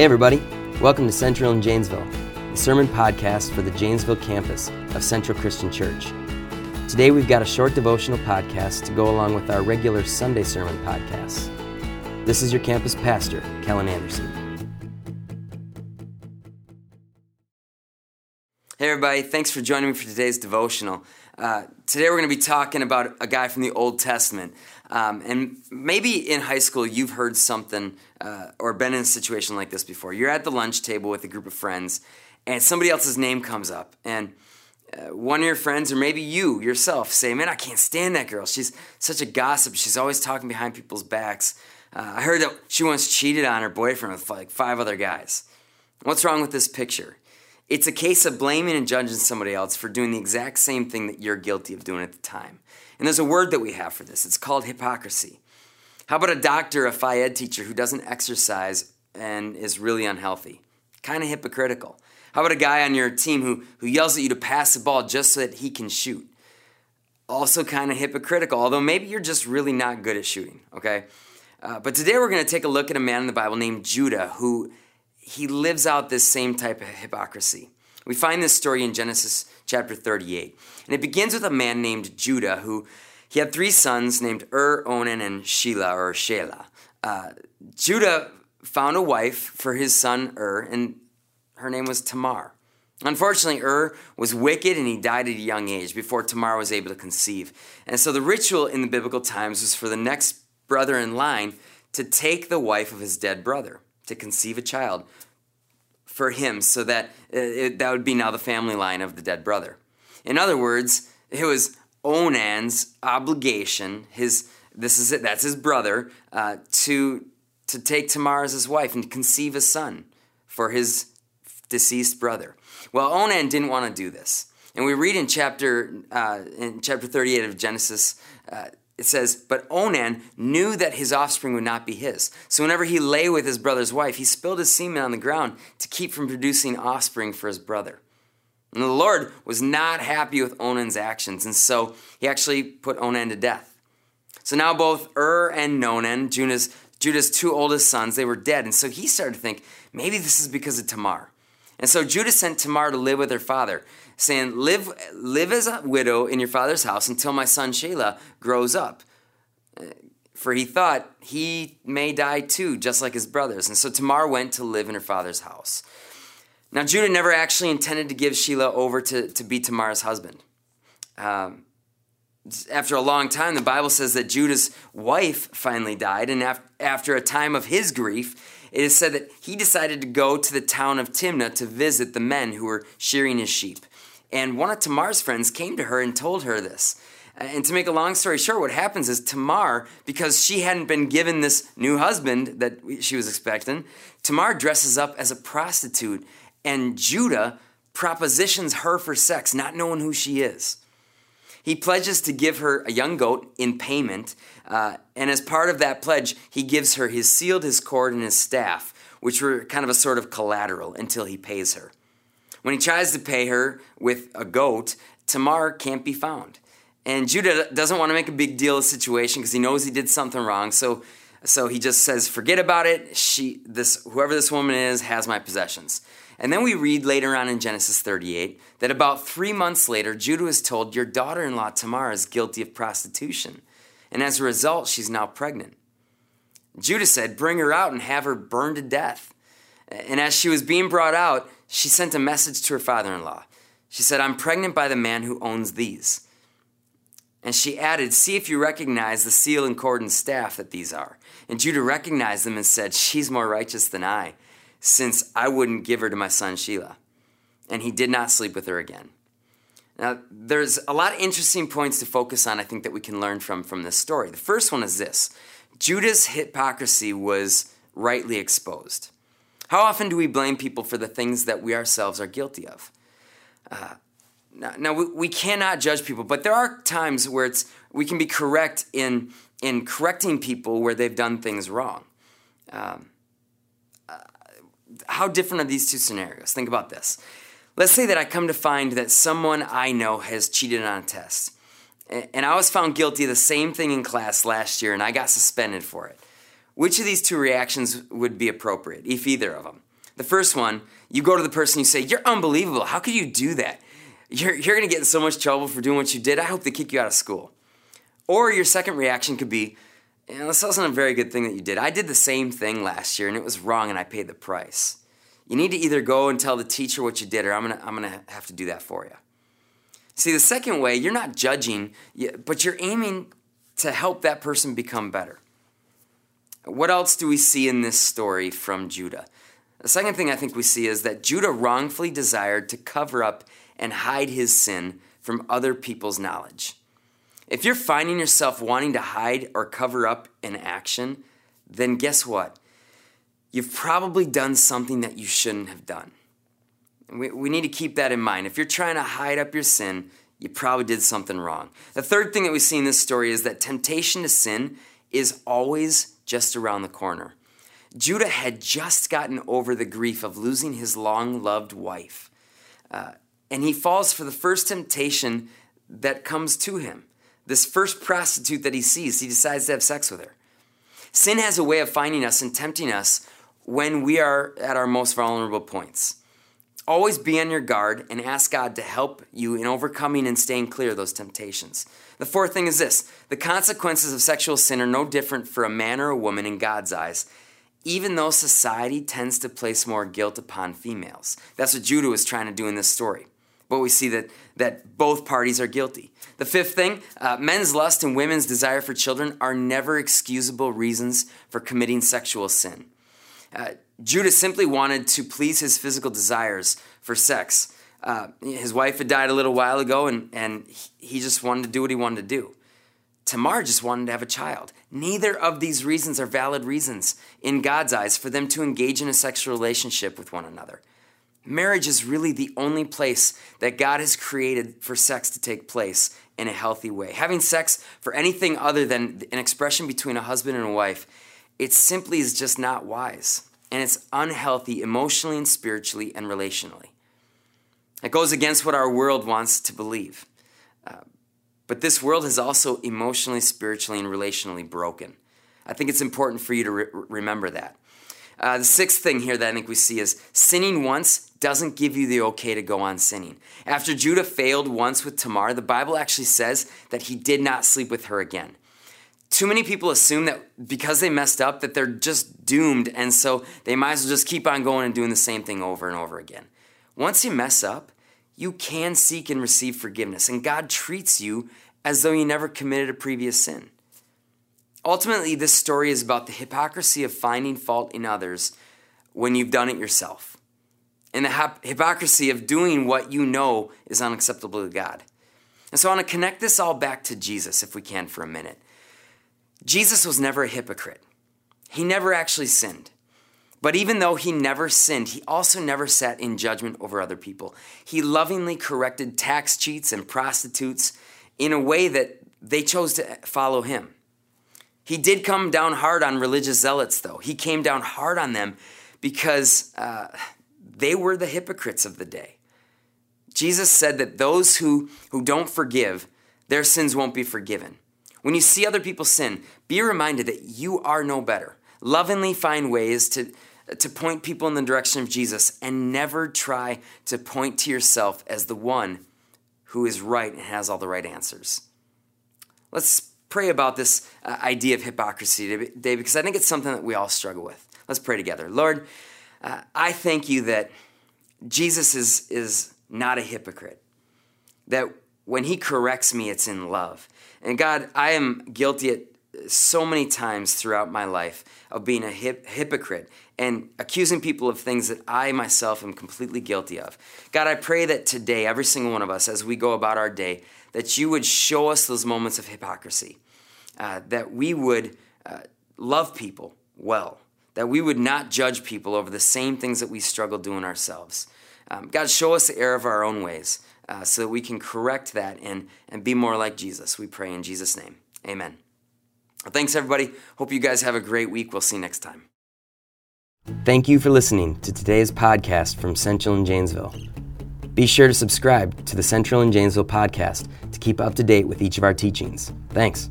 Hey, everybody. Welcome to Central in Janesville, the sermon podcast for the Janesville campus of Central Christian Church. Today, we've got a short devotional podcast to go along with our regular Sunday sermon podcasts. This is your campus pastor, Kellen Anderson. Hey, everybody. Thanks for joining me for today's devotional. Uh, today, we're going to be talking about a guy from the Old Testament. Um, and maybe in high school, you've heard something uh, or been in a situation like this before. You're at the lunch table with a group of friends, and somebody else's name comes up. And uh, one of your friends, or maybe you yourself, say, Man, I can't stand that girl. She's such a gossip. She's always talking behind people's backs. Uh, I heard that she once cheated on her boyfriend with like five other guys. What's wrong with this picture? It's a case of blaming and judging somebody else for doing the exact same thing that you're guilty of doing at the time. And there's a word that we have for this it's called hypocrisy. How about a doctor, a Phi Ed teacher who doesn't exercise and is really unhealthy? Kind of hypocritical. How about a guy on your team who, who yells at you to pass the ball just so that he can shoot? Also, kind of hypocritical, although maybe you're just really not good at shooting, okay? Uh, but today we're going to take a look at a man in the Bible named Judah who he lives out this same type of hypocrisy. We find this story in Genesis chapter 38. And it begins with a man named Judah who he had three sons named Ur, Onan, and Shelah or Shelah. Uh, Judah found a wife for his son Ur, and her name was Tamar. Unfortunately, Ur was wicked and he died at a young age before Tamar was able to conceive. And so the ritual in the biblical times was for the next brother in line to take the wife of his dead brother to conceive a child for him so that uh, it, that would be now the family line of the dead brother. In other words, it was Onan's obligation, his this is it, that's his brother, uh, to to take Tamar as his wife and conceive a son for his deceased brother. Well, Onan didn't want to do this, and we read in chapter uh, in chapter thirty eight of Genesis. Uh, it says, But Onan knew that his offspring would not be his. So whenever he lay with his brother's wife, he spilled his semen on the ground to keep from producing offspring for his brother. And the Lord was not happy with Onan's actions, and so he actually put Onan to death. So now both Ur and Onan, Judah's, Judah's two oldest sons, they were dead. And so he started to think, maybe this is because of Tamar. And so Judah sent Tamar to live with her father saying, Live, live as a widow in your father's house until my son Shelah grows up. For he thought he may die too, just like his brothers. And so Tamar went to live in her father's house. Now, Judah never actually intended to give Shelah over to, to be Tamar's husband. Um, after a long time, the Bible says that Judah's wife finally died, and after a time of his grief, it is said that he decided to go to the town of Timnah to visit the men who were shearing his sheep. And one of Tamar's friends came to her and told her this. Uh, and to make a long story short, what happens is Tamar, because she hadn't been given this new husband that she was expecting, Tamar dresses up as a prostitute, and Judah propositions her for sex, not knowing who she is. He pledges to give her a young goat in payment, uh, and as part of that pledge, he gives her his shield, his cord, and his staff, which were kind of a sort of collateral until he pays her. When he tries to pay her with a goat, Tamar can't be found. And Judah doesn't want to make a big deal of the situation because he knows he did something wrong. So, so he just says, "Forget about it. She, this, whoever this woman is, has my possessions." And then we read later on in Genesis 38 that about three months later, Judah is told, "Your daughter-in-law Tamar is guilty of prostitution, and as a result, she's now pregnant." Judah said, "Bring her out and have her burned to death." And as she was being brought out, she sent a message to her father in law. She said, I'm pregnant by the man who owns these. And she added, See if you recognize the seal and cord and staff that these are. And Judah recognized them and said, She's more righteous than I, since I wouldn't give her to my son Shelah. And he did not sleep with her again. Now, there's a lot of interesting points to focus on, I think, that we can learn from, from this story. The first one is this Judah's hypocrisy was rightly exposed. How often do we blame people for the things that we ourselves are guilty of? Uh, now, now we, we, cannot judge people, but there are times where it's we can be correct in in correcting people where they've done things wrong. Um, uh, how different are these two scenarios? Think about this. Let's say that I come to find that someone I know has cheated on a test, and I was found guilty of the same thing in class last year, and I got suspended for it. Which of these two reactions would be appropriate, if either of them? The first one, you go to the person, you say, You're unbelievable. How could you do that? You're, you're going to get in so much trouble for doing what you did. I hope they kick you out of school. Or your second reaction could be, you know, this wasn't a very good thing that you did. I did the same thing last year and it was wrong and I paid the price. You need to either go and tell the teacher what you did or I'm to I'm to have to do that for you. See, the second way, you're not judging, but you're aiming to help that person become better. What else do we see in this story from Judah? The second thing I think we see is that Judah wrongfully desired to cover up and hide his sin from other people's knowledge. If you're finding yourself wanting to hide or cover up an action, then guess what? You've probably done something that you shouldn't have done. We, we need to keep that in mind. If you're trying to hide up your sin, you probably did something wrong. The third thing that we see in this story is that temptation to sin is always just around the corner. Judah had just gotten over the grief of losing his long loved wife. Uh, and he falls for the first temptation that comes to him. This first prostitute that he sees, he decides to have sex with her. Sin has a way of finding us and tempting us when we are at our most vulnerable points. Always be on your guard and ask God to help you in overcoming and staying clear of those temptations. The fourth thing is this the consequences of sexual sin are no different for a man or a woman in God's eyes, even though society tends to place more guilt upon females. That's what Judah was trying to do in this story. But we see that, that both parties are guilty. The fifth thing uh, men's lust and women's desire for children are never excusable reasons for committing sexual sin. Uh, Judah simply wanted to please his physical desires for sex. Uh, his wife had died a little while ago, and, and he just wanted to do what he wanted to do. Tamar just wanted to have a child. Neither of these reasons are valid reasons in God's eyes for them to engage in a sexual relationship with one another. Marriage is really the only place that God has created for sex to take place in a healthy way. Having sex for anything other than an expression between a husband and a wife, it simply is just not wise. And it's unhealthy emotionally and spiritually and relationally. It goes against what our world wants to believe. Uh, but this world is also emotionally, spiritually, and relationally broken. I think it's important for you to re- remember that. Uh, the sixth thing here that I think we see is sinning once doesn't give you the okay to go on sinning. After Judah failed once with Tamar, the Bible actually says that he did not sleep with her again. Too many people assume that because they messed up that they're just doomed and so they might as well just keep on going and doing the same thing over and over again. Once you mess up, you can seek and receive forgiveness, and God treats you as though you never committed a previous sin. Ultimately, this story is about the hypocrisy of finding fault in others when you've done it yourself, and the hypocrisy of doing what you know is unacceptable to God. And so I want to connect this all back to Jesus, if we can, for a minute. Jesus was never a hypocrite, he never actually sinned. But even though he never sinned, he also never sat in judgment over other people. He lovingly corrected tax cheats and prostitutes in a way that they chose to follow him. He did come down hard on religious zealots, though. He came down hard on them because uh, they were the hypocrites of the day. Jesus said that those who, who don't forgive, their sins won't be forgiven. When you see other people sin, be reminded that you are no better. Lovingly find ways to, to point people in the direction of Jesus and never try to point to yourself as the one who is right and has all the right answers. Let's pray about this uh, idea of hypocrisy today because I think it's something that we all struggle with. Let's pray together. Lord, uh, I thank you that Jesus is, is not a hypocrite, that when he corrects me, it's in love. And God, I am guilty at so many times throughout my life of being a hip, hypocrite and accusing people of things that I myself am completely guilty of. God, I pray that today, every single one of us, as we go about our day, that you would show us those moments of hypocrisy, uh, that we would uh, love people well, that we would not judge people over the same things that we struggle doing ourselves. Um, God, show us the error of our own ways uh, so that we can correct that and, and be more like Jesus. We pray in Jesus' name. Amen. Well, thanks, everybody. Hope you guys have a great week. We'll see you next time. Thank you for listening to today's podcast from Central and Janesville. Be sure to subscribe to the Central and Janesville podcast to keep up to date with each of our teachings. Thanks.